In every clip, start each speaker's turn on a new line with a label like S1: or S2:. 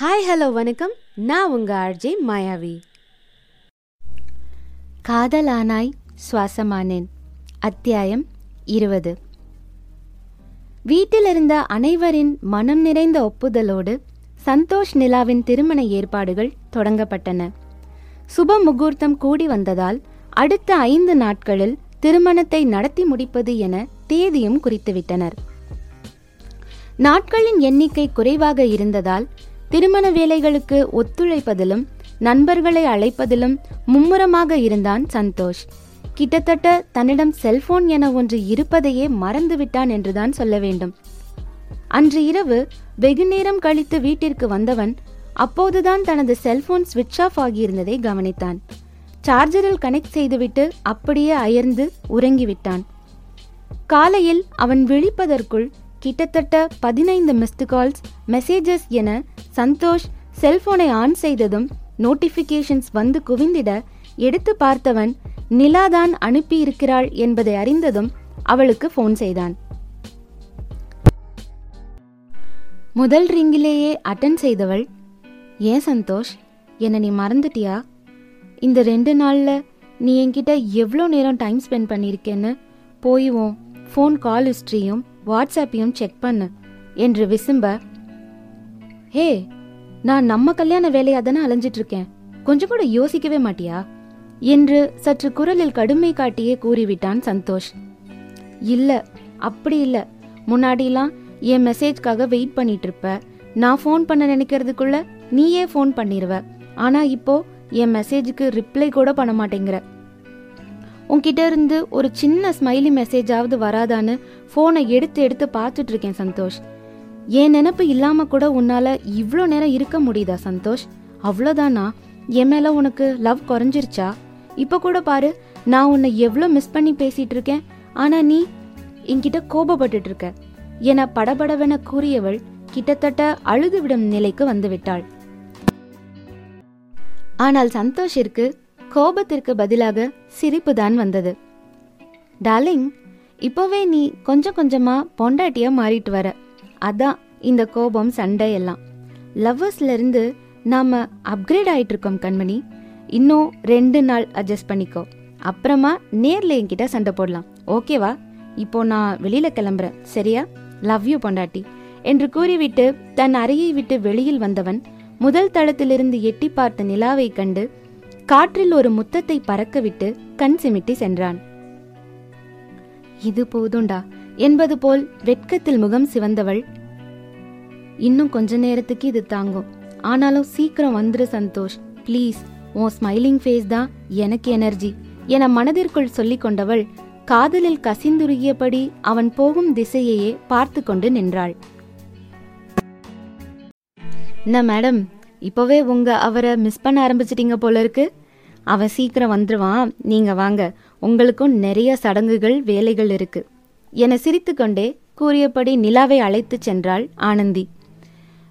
S1: Hi hello வணக்கம். நான் உங்க ஆர்ஜே மாயாவி.
S2: காதலானாய் சுவாசமானேன். அத்தியாயம் இருபது. வீட்டிலிருந்த அனைவரின் மனம் நிறைந்த ஒப்புதலோடு சந்தோஷ் நிலாவின் திருமண ஏற்பாடுகள் தொடங்கப்பட்டன. சுப முகூர்த்தம் கூடி வந்ததால் அடுத்த ஐந்து நாட்களில் திருமணத்தை நடத்தி முடிப்பது என தேதியும் குறித்துவிட்டனர். நாட்களின் எண்ணிக்கை குறைவாக இருந்ததால் திருமண வேலைகளுக்கு ஒத்துழைப்பதிலும் நண்பர்களை அழைப்பதிலும் மும்முரமாக இருந்தான் சந்தோஷ். கிட்டத்தட்ட தன்னிடம் செல்போன் என ஒன்று இருப்பதையே மறந்துவிட்டான் என்றுதான் சொல்ல வேண்டும். அன்று இரவு வெகு நேரம் கழித்து வீட்டிற்கு வந்தவன் அப்போதுதான் தனது செல்போன் ஸ்விட்ச் ஆஃப் ஆகியிருந்ததை கவனித்தான். சார்ஜரில் கனெக்ட் செய்துவிட்டு அப்படியே அயர்ந்து உறங்கிவிட்டான். காலையில் அவன் விழிப்பதற்குள் கிட்டத்தட்ட பதினைந்து மிஸ்டு கால்ஸ் மெசேஜஸ் என சந்தோஷ் செல்போனை ஆன் செய்ததும் நோட்டிபிகேஷன்ஸ் வந்து குவிந்திட எடுத்து பார்த்தவன் நிலாதான் அனுப்பியிருக்கிறாள் என்பதை அறிந்ததும் அவளுக்கு ஃபோன் செய்தான். முதல் ரிங்கிலேயே அட்டன் செய்தவள் ஏன் சந்தோஷ் என்னை நீ மறந்துட்டியா? இந்த ரெண்டு நாளில் நீ என்கிட்ட எவ்வளோ நேரம் டைம் ஸ்பெண்ட் பண்ணியிருக்கேன்னு போய்வோம் ஃபோன் கால் ஹிஸ்ட்ரியும் வாட்ஸ்அப்பையும் செக் பண்ணு என்று விசும்ப ஹே நான் நம்ம கல்யாண வேலையாக தானே அலைஞ்சிட்டு இருக்கேன் கொஞ்சம் கூட யோசிக்கவே மாட்டியா? என்று சற்று குரலில் கடுமை காட்டியே கூறிவிட்டான் சந்தோஷ். இல்ல அப்படி இல்ல. முன்னாடிலாம் என் மெசேஜ்க்காக வெயிட் பண்ணிட்டு இருப்ப நான் ஃபோன் பண்ண நினைக்கிறதுக்குள்ள நீயே ஃபோன் பண்ணிடுவ ஆனா இப்போ என் மெசேஜுக்கு ரிப்ளை கூட பண்ண மாட்டேங்கிற. உன்கிட்ட இருந்து ஒரு சின்ன ஸ்மைலி மெசேஜாவது வராதான்னு ஃபோனை எடுத்து எடுத்து பார்த்துட்டு இருக்கேன் சந்தோஷ். என் நினப்பு இல்லாம கூட உன்னால இவ்வளோ நேரம் இருக்க முடியுதா சந்தோஷ்? அவ்வளோதானா? என் மேல உனக்கு லவ் குறைஞ்சிருச்சா? இப்போ கூட பாரு நான் உன்னை எவ்வளோ மிஸ் பண்ணி பேசிட்டு இருக்கேன் ஆனா நீ என்கிட்ட கோபப்பட்டுட்டு இருக்க என படபடவென கூறியவள் கிட்டத்தட்ட அழுதுவிடும் நிலைக்கு வந்துவிட்டாள். ஆனால் சந்தோஷிற்கு கோபத்திற்கு பதிலாக சிரிப்பு தான் வந்தது. டார்லிங் இப்போவே நீ கொஞ்சம் கொஞ்சமா பொண்டாட்டியா மாறிட்டு வர. அதான் இந்த கோபம் சண்டை எல்லாம். லவ்வர்ஸ்ல இருந்து நாம அப்கிரேட் ஆயிட்டு இருக்கோம் கண்மணி. இன்னும் ரெண்டு நாள் அட்ஜஸ்ட் பண்ணிக்கோ. அப்புறமா நேர்ல என்கிட்ட சண்டை போடலாம். ஓகேவா இப்போ நான் வெளியில கிளம்புறேன். சரியா? லவ் யூ பொண்டாட்டி. என்று கூறிவிட்டு தன் அறையை விட்டு வெளியில் வந்தவன் முதல் தளத்திலிருந்து எட்டி பார்த்த நிலாவை கண்டு காற்றில் ஒரு முத்தத்தை பறக்கவிட்டு கண் சிமிட்டி சென்றான். இது போதுண்டா. என்பது போல் வெட்கத்தில் முகம் சிவந்தவள். இன்னும் கொஞ்ச நேரத்துக்கு இது தாங்கும். ஆனாலும் சீக்கிரம் வந்துரு சந்தோஷ். ப்ளீஸ் உன் ஸ்மைலிங் ஃபேஸ் தான் எனக்கு எனர்ஜி என மனதிற்குள் சொல்லிக் கொண்டவள் காதலில் கசிந்துருகியபடி அவன் போகும் திசையையே பார்த்து கொண்டு நின்றாள். என்ன மேடம் இப்போவே உங்க அவரை மிஸ் பண்ண ஆரம்பிச்சிட்டீங்க போல இருக்கு. அவன் சீக்கிரம் வந்துருவான். நீங்க வாங்க. உங்களுக்கும் நிறைய சடங்குகள் வேலைகள் இருக்கு. என சிரித்துக்கொண்டே கூறியபடி நிலாவை அழைத்துச் சென்றாள் ஆனந்தி.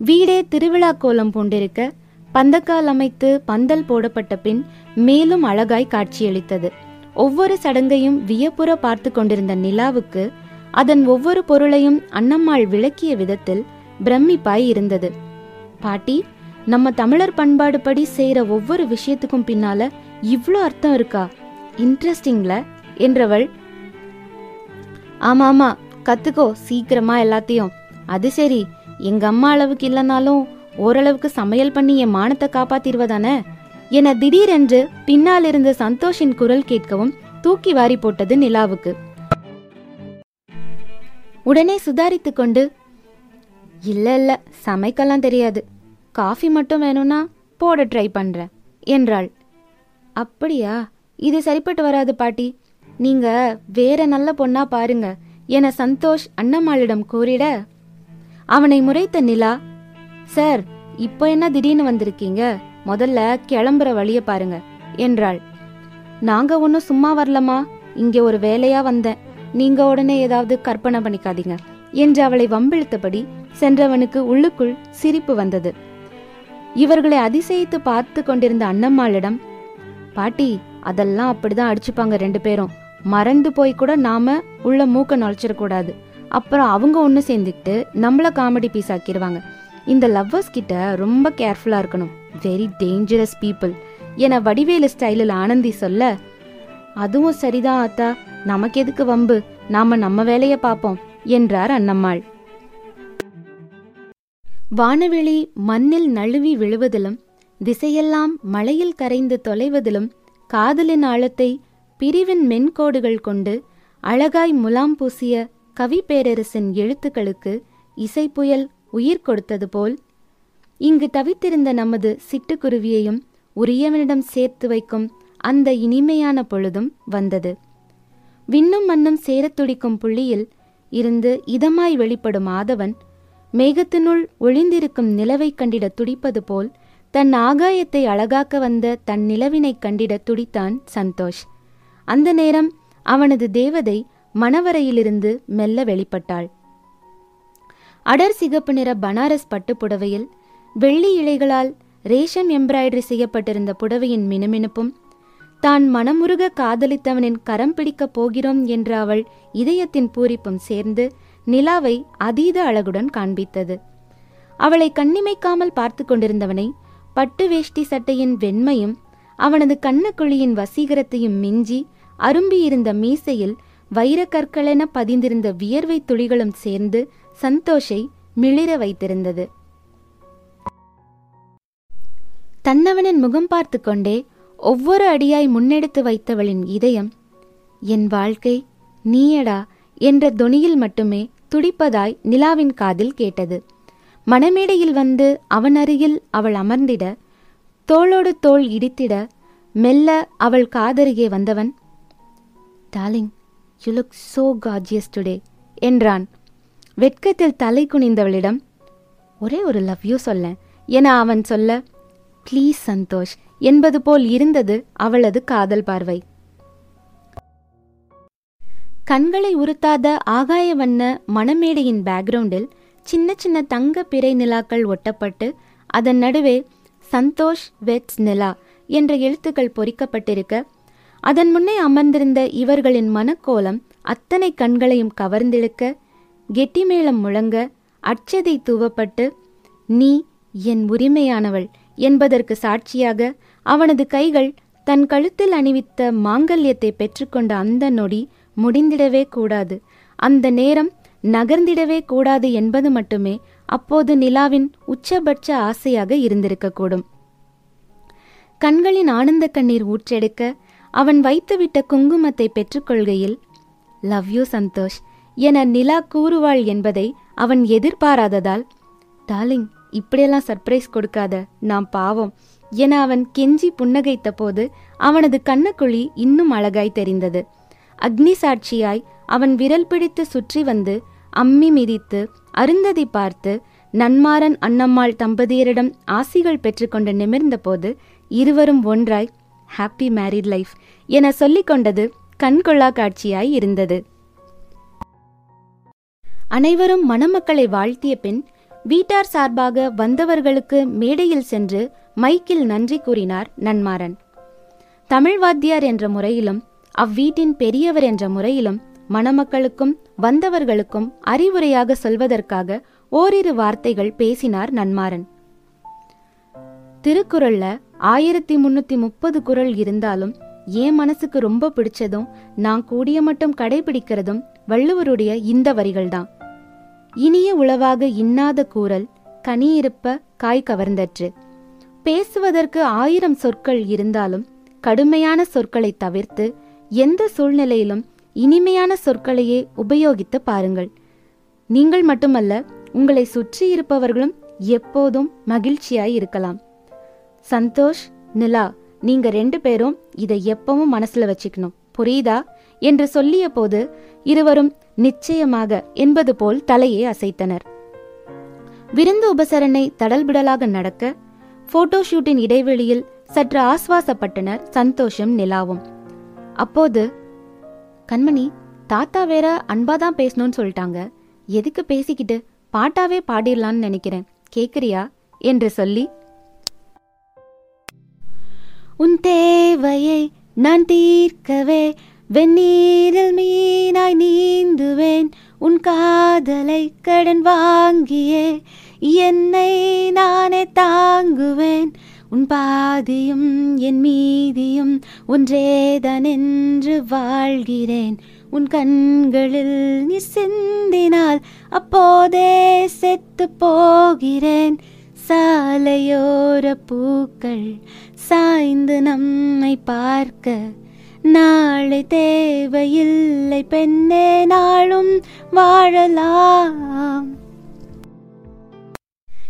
S2: வீடே திருவிழா கோலம் பூண்டிருக்க பந்தக்கால் அமைத்து பந்தல் போடப்பட்ட பின் மேலும் அழகாய் காட்சியளித்தது. ஒவ்வொரு சடங்கையும் வியப்புற பார்த்து கொண்டிருந்த நிலாவுக்கு அதன் ஒவ்வொரு பொருளையும் அன்னம்மாள் விளக்கிய விதத்தில் பிரமிப்பாய் இருந்தது. பாட்டி நம்ம தமிழர் பண்பாடு படி செய்யற ஒவ்வொரு விஷயத்துக்கும் பின்னால இவ்ளோ அர்த்தம் இருக்கா? இன்ட்ரெஸ்டிங்ல? என்றவள் ஆமா ஆமா. கத்துக்கோ சீக்கிரமா எல்லாத்தையும். அது சரி. எங்க அம்மா அளவுக்கு இல்லைனாலும் ஓரளவுக்கு சமையல் பண்ணி என் மானத்தை காப்பாத்திருவதானே என திடீரென்று பின்னால் இருந்த சந்தோஷின் குரல் கேட்கவும் தூக்கி வாரி போட்டது நிலாவுக்கு. உடனே சுதாரித்து கொண்டு இல்ல இல்ல. சமைக்கலாம் தெரியாது. காஃபி மட்டும் வேணும்னா போட ட்ரை பண்றேன் என்றாள். அப்படியா? இது சரிப்பட்டு வராது பாட்டி. நீங்க வேற நல்ல பொண்ணா பாருங்க என சந்தோஷ் அண்ணம்மாளிடம் கூறிட அவனை முறைத்த நிலா சார் இப்போ என்ன திடீர்னு வந்திருக்கீங்க? முதல்ல கிளம்புற வழிய பாருங்க என்றாள். நாங்க ஒன்றும் சும்மா வரலமா இங்க ஒரு வேலையா வந்தேன் நீங்க உடனே ஏதாவது கற்பனை பண்ணிக்காதீங்க என்று அவளை வம்பிழுத்தபடி சென்றவனுக்கு உள்ளுக்குள் சிரிப்பு வந்தது. இவர்களை அதிசயித்து பார்த்து கொண்டிருந்த அண்ணம்மாளிடம் பாட்டி அதெல்லாம் அப்படிதான் அடிச்சுப்பாங்க ரெண்டு பேரும் மறந்து போய் கூட நாம உள்ள மூக்க நுழைச்சிடக்கூடாது அப்புறம் அவங்க ஒன்று சேர்ந்துக்கிட்டு நம்மள காமெடி பீஸ் ஆக்கிடுவாங்க இந்த லவ்வர்ஸ் கிட்ட ரொம்ப கேர்ஃபுல்லா இருக்கணும். வெரி டேஞ்சரஸ் பீப்புள் என வடிவேலு ஸ்டைலில் ஆனந்தி சொல்ல அதுவும் சரிதான் அத்தா நமக்கு எதுக்கு வம்பு? நாம நம்ம வேலைய பார்ப்போம் என்றார் அன்னம்மாள் வானவெளி மண்ணில் நழுவி விழுவதிலும் திசையெல்லாம் மழையில் கரைந்து தொலைவதிலும் காதலின் ஆழத்தை பிரிவின் மென்கோடுகள் கொண்டு அழகாய் முலாம் பூசிய கவி பேரரசின் எழுத்துக்களுக்கு இசைப்புயல் உயிர் கொடுத்தது போல் இங்கு தவித்திருந்த நமது சிட்டுக்குருவியையும் உரியவனிடம் சேர்த்து வைக்கும் அந்த இனிமையான பொழுதும் வந்தது. விண்ணும் மண்ணும் சேரத் துடிக்கும் புள்ளியில் இருந்து இதமாய் வெளிப்படும் ஆதவன் மேகத்தினுள் ஒளிந்திருக்கும் நிலவைக் கண்டிட துடிப்பது போல் தன் ஆகாயத்தை அழகாக்க வந்த தன் நிலவினைக் கண்டிட துடித்தான் சந்தோஷ். அந்த நேரம் அவனது தேவதை மணவரையிலிருந்து மெல்ல வெளிப்பட்டாள். அடர் சிகப்பு நிற பனாரஸ் பட்டு புடவையில் வெள்ளி இலைகளால் ரேஷம் எம்ப்ராய்டரி செய்யப்பட்டிருந்த புடவையின் மினுமினுப்பும் தான் மனமுருக காதலித்தவனின் கரம் பிடிக்கப் போகிறோம் என்ற அவள் இதயத்தின் பூரிப்பும் சேர்ந்து நிலாவை அதீத அழகுடன் காண்பித்தது. அவளை கண்ணிமைக்காமல் பார்த்து கொண்டிருந்தவனை பட்டு வேஷ்டி சட்டையின் வெண்மையும் அவனது கண்ணக்குழியின் வசீகரத்தையும் மிஞ்சி அரும்பியிருந்த மீசையில் வைரக்கற்களென பதிந்திருந்த வியர்வை துளிகளும் சேர்ந்து சந்தோஷை மிளிர வைத்திருந்தது. தன்னவனின் முகம் பார்த்து கொண்டே ஒவ்வொரு அடியாய் முன்னெடுத்து வைத்தவளின் இதயம் என் வாழ்க்கை நீயடா என்ற தொனியில் மட்டுமே துடிப்பதாய் நிலாவின் காதில் கேட்டது. மணமேடையில் வந்து அவன் அருகில் அவள் அமர்ந்திட தோளோடு தோள் இடித்திட மெல்ல அவள் காதருகே வந்தவன் darling you look so gorgeous today என்றான். வெட்கத்தில் தலை குனிந்தவளிடம் ஒரே ஒரு லவ் யூ சொல்ல என அவன் சொல்ல ப்ளீஸ் சந்தோஷ் என்பது போல் இருந்தது அவளது காதல் பார்வை. கண்களை உறுத்தாத ஆகாய வண்ண மணமேடையின் பேக்ரவுண்டில் சின்ன சின்ன தங்க பிறை நிலாக்கள் ஒட்டப்பட்டு அதன் நடுவே சந்தோஷ் வெட்ஸ் நிலா என்ற எழுத்துக்கள் பொறிக்கப்பட்டிருக்க அதன் முன்னே அமர்ந்திருந்த இவர்களின் மனக்கோலம் அத்தனை கண்களையும் கவர்ந்திழுக்க கெட்டிமேளம் முழங்க அச்சதை தூவப்பட்டு நீ என் உரிமையானவள் என்பதற்கு சாட்சியாக அவனது கைகள் தன் கழுத்தில் அணிவித்த மாங்கல்யத்தை பெற்றுக்கொண்ட அந்த நொடி முடிந்திடவே கூடாது. அந்த நேரம் நகர்ந்திடவே கூடாது என்பது மட்டுமே அப்போது நிலாவின் உச்சபட்ச ஆசையாக இருந்திருக்கக்கூடும். கண்களின் ஆனந்த கண்ணீர் ஊற்றெடுக்க அவன் வைத்துவிட்ட குங்குமத்தை பெற்றுக்கொள்கையில் லவ் யூ சந்தோஷ் என நிலா கூறுவாள் என்பதை அவன் எதிர்பாராததால் டார்லிங் இப்படியெல்லாம் சர்ப்ரைஸ் கொடுக்காத நாம் பாவம் என அவன் கெஞ்சி புன்னகைத்த போது அவனது கண்ணக்குழி இன்னும் அழகாய் தெரிந்தது. அக்னி சாட்சியாய் அவன் விரல் பிடித்து சுற்றி வந்து அம்மி மிதித்து அருந்ததி பார்த்து நன்மாரன் அன்னம்மாள் தம்பதியரிடம் ஆசிகள் பெற்றுக்கொண்டு நிமிர்ந்த போது இருவரும் ஒன்றாய் ஹாப்பி மேரிட் லைஃப் என சொல்லிக் கொண்டது கண்கொள்ளா காட்சியாய் இருந்தது. அனைவரும் மணமக்களை வாழ்த்திய பின் வீட்டார் சார்பாக வந்தவர்களுக்கு மேடையில் சென்று மைக்கில் நன்றி கூறினார் நன்மாறன். தமிழ் வாத்தியார் என்ற முறையிலும் அவ்வீட்டின் பெரியவர் என்ற முறையிலும் மணமக்களுக்கும் வந்தவர்களுக்கும் அறிவுரையாக சொல்வதற்காக ஓரிரு வார்த்தைகள் பேசினார் நன்மாறன். திருக்குறள்ல ஆயிரத்தி முன்னூத்தி முப்பது குறள் இருந்தாலும் என் மனசுக்கு ரொம்ப பிடிச்சதும் நான் கூடிய மட்டும் கடைபிடிக்கிறதும் வள்ளுவருடைய இந்த வரிகள்தான். இனிய உளவாக இன்னாத கூறல் கனியிருப்ப காய் கவர்ந்தற்று. பேசுவதற்கு ஆயிரம் சொற்கள் இருந்தாலும் கடுமையான சொற்களை தவிர்த்து எந்த சூழ்நிலையிலும் இனிமையான சொற்களையே உபயோகித்து பாருங்கள். நீங்கள் மட்டுமல்ல உங்களை சுற்றி இருப்பவர்களும் எப்போதும் மகிழ்ச்சியாய் இருக்கலாம். சந்தோஷ் நிலா நீங்க ரெண்டு பேரும் இதை எப்பவும் மனசுல வச்சுக்கணும். புரியுதா? என்று சொல்லிய போது இருவரும் நிச்சயமாக என்பது போல் தலையை அசைத்தனர். விருந்து உபசரணை தடல்பிடலாக நடக்க போட்டோ ஷூட்டின் இடைவெளியில் சற்று ஆஸ்வாசப்பட்டனர் சந்தோஷம் நிலாவும். அப்போது கண்மணி தாத்தா வேற அன்பாதான் பேசணும்னு சொல்லிட்டாங்க. எதுக்கு பேசிக்கிட்டு பாட்டாவே பாடிடலான்னு நினைக்கிறேன். கேக்குறியா? என்று சொல்லி. உன் தேவையை நான் தீர்க்கவே வெந்நீரில் மீனாய் நீந்துவேன். உன் காதலை கடன் வாங்கியே என்னை நானே தாங்குவேன். உன் பாதியும் என் மீதியும் ஒன்றேதனென்று வாழ்கிறேன். உன் கண்களில் நீ சிந்தினால் அப்போதே செத்து போகிறேன். சாலையோர பூக்கள் சாய்ந்து நம்மை பார்க்க. நாளை தேவையில்லை பெண்ணே நாளும் வாழலாம்.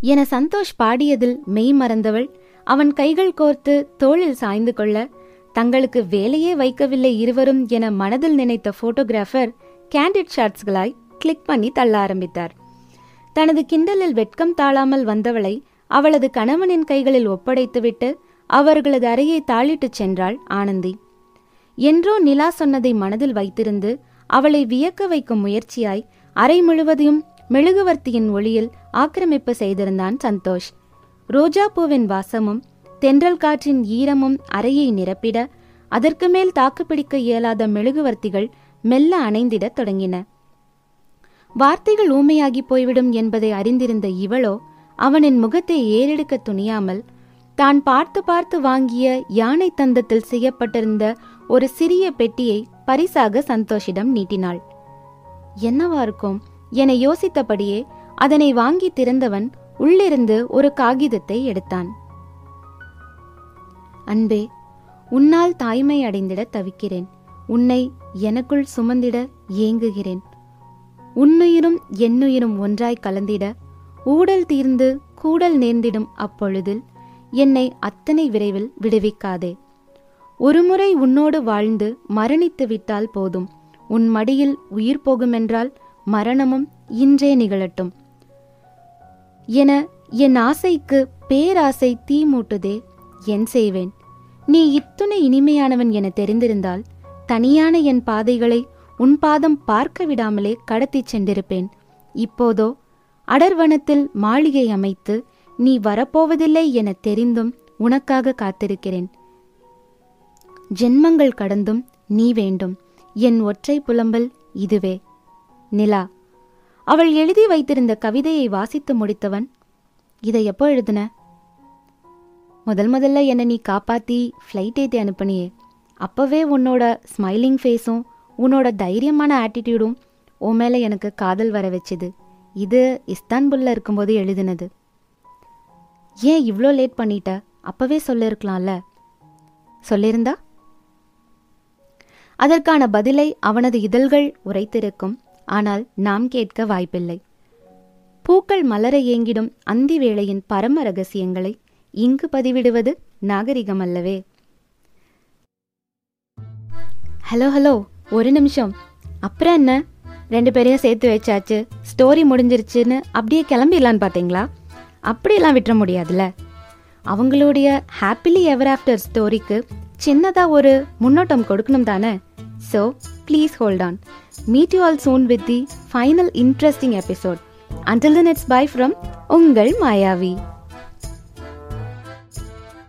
S2: என சந்தோஷ் பாடியதில் மெய் மறந்தவள் அவன் கைகள் கோர்த்து தோளில் சாய்ந்து கொள்ள தங்களுக்கு வேலையே வைக்கவில்லை இருவரும் என மனதில் நினைத்த போட்டோகிராஃபர் கேண்டிட் ஷாட்ஸ்களாய் கிளிக் பண்ணி தள்ள ஆரம்பித்தார். தனது கிண்டலில் வெட்கம் தாழாமல் வந்தவளை அவளது கணவனின் கைகளில் ஒப்படைத்துவிட்டு அவர்களது அறையை தாளிட்டுச் சென்றாள் ஆனந்தி. என்றோ நிலா சொன்னதை மனதில் வைத்திருந்து அவளை வியக்க வைக்கும் முயற்சியாய் அறை முழுவதையும் மெழுகுவர்த்தியின் ஒளியில் ஆக்கிரமிப்பு செய்திருந்தான் சந்தோஷ். ரோஜா பூவின் வாசமும் தென்றல் காற்றின் ஈரமும் அறையை நிரப்பிட அதற்கு மேல் தாக்குப்பிடிக்க இயலாத மெழுகுவர்த்திகள் மெல்ல அணைந்திடத் தொடங்கின. வார்த்தைகள் ஊமையாகி போய்விடும் என்பதை அறிந்திருந்த இவளோ அவனின் முகத்தை ஏறெடுக்க துணியாமல் தான் பார்த்து பார்த்து வாங்கிய யானை தந்தத்தில் செய்யப்பட்டிருந்த ஒரு சிறிய பெட்டியை பரிசாக சந்தோஷிடம் நீட்டினாள். என்னவா இருக்கும்? என யோசித்தபடியே அதனை வாங்கி திறந்தவன் உள்ளிருந்து ஒரு காகிதத்தை எடுத்தான். அன்பே உன்னால் தாய்மை அடைந்திட தவிக்கிறேன். உன்னை எனக்குள் சுமந்திட ஏங்குகிறேன். உன்னுயிரும் என்னுயிரும் ஒன்றாய் கலந்திட ஊடல் தீர்ந்து கூடல் நேர்ந்திடும் அப்பொழுதில் என்னை அத்தனை விரைவில் விடுவிக்காதே. ஒருமுறை உன்னோடு வாழ்ந்து மரணித்து விட்டால் போதும். உன் மடியில் உயிர் போகுமென்றால் மரணமும் இன்றே நிகழட்டும். என என் ஆசைக்கு பேராசை தீ மூட்டுதே என் செய்வேன். நீ இத்துணை இனிமையானவன் என தெரிந்திருந்தால் தனியான என் பாதைகளை உன் பாதம் பார்க்க விடாமலே கடத்திச் சென்றிருப்பேன். இப்போதோ அடர்வனத்தில் மாளிகை அமைத்து நீ வரப்போவதில்லை என தெரிந்தும் உனக்காக காத்திருக்கிறேன். ஜென்மங்கள் கடந்தும் நீ வேண்டும். என் ஒற்றை புலம்பல் இதுவே. நிலா. அவள் எழுதி வைத்திருந்த கவிதையை வாசித்து முடித்தவன் இதை எப்போ எழுதுன? முதல் முதல்ல என்னை நீ காப்பாத்தி ஃப்ளைட் ஏற்றி அனுப்புனியே. அப்பவே உன்னோட ஸ்மைலிங் ஃபேஸும் உன்னோட தைரியமான ஆட்டிடியூடும் உன் மேலே எனக்கு காதல் வர வச்சுது. இது இஸ்தான்புல்ல இருக்கும்போது எழுதினது. ஏன் இவ்வளோ லேட் பண்ணிட்ட? அப்பவே சொல்லிருக்கலாம்ல. சொல்லியிருந்தா அதற்கான பதிலை அவனது இதழ்கள் உரைத்திருக்கும். ஆனால் நாம் கேட்க வாய்ப்பில்லை. பூக்கள் மலர ஏங்கிடும் அந்தி வேளையின் பரம ரகசியங்களை இங்கு பதிவிடுவது நாகரிகம் அல்லவே. ஹலோ ஹலோ ஒரு நிமிஷம். அப்புறம் என்ன? ரெண்டு பேரையும் சேர்த்து வச்சாச்சு. ஸ்டோரி முடிஞ்சிருச்சுன்னு அப்படியே கிளம்பிடலான்னு பார்த்தீங்களா? அப்படியெல்லாம் விட்டுற முடியாதுல்ல. அவங்களுடைய ஹாப்பிலி எவர் ஆஃப்டர் ஸ்டோரிக்கு சின்னதாக ஒரு முன்னோட்டம் கொடுக்கணும் தானே? So please hold on Meet you all soon with the final interesting episode. Until then, it's bye from Ungal Mayavi.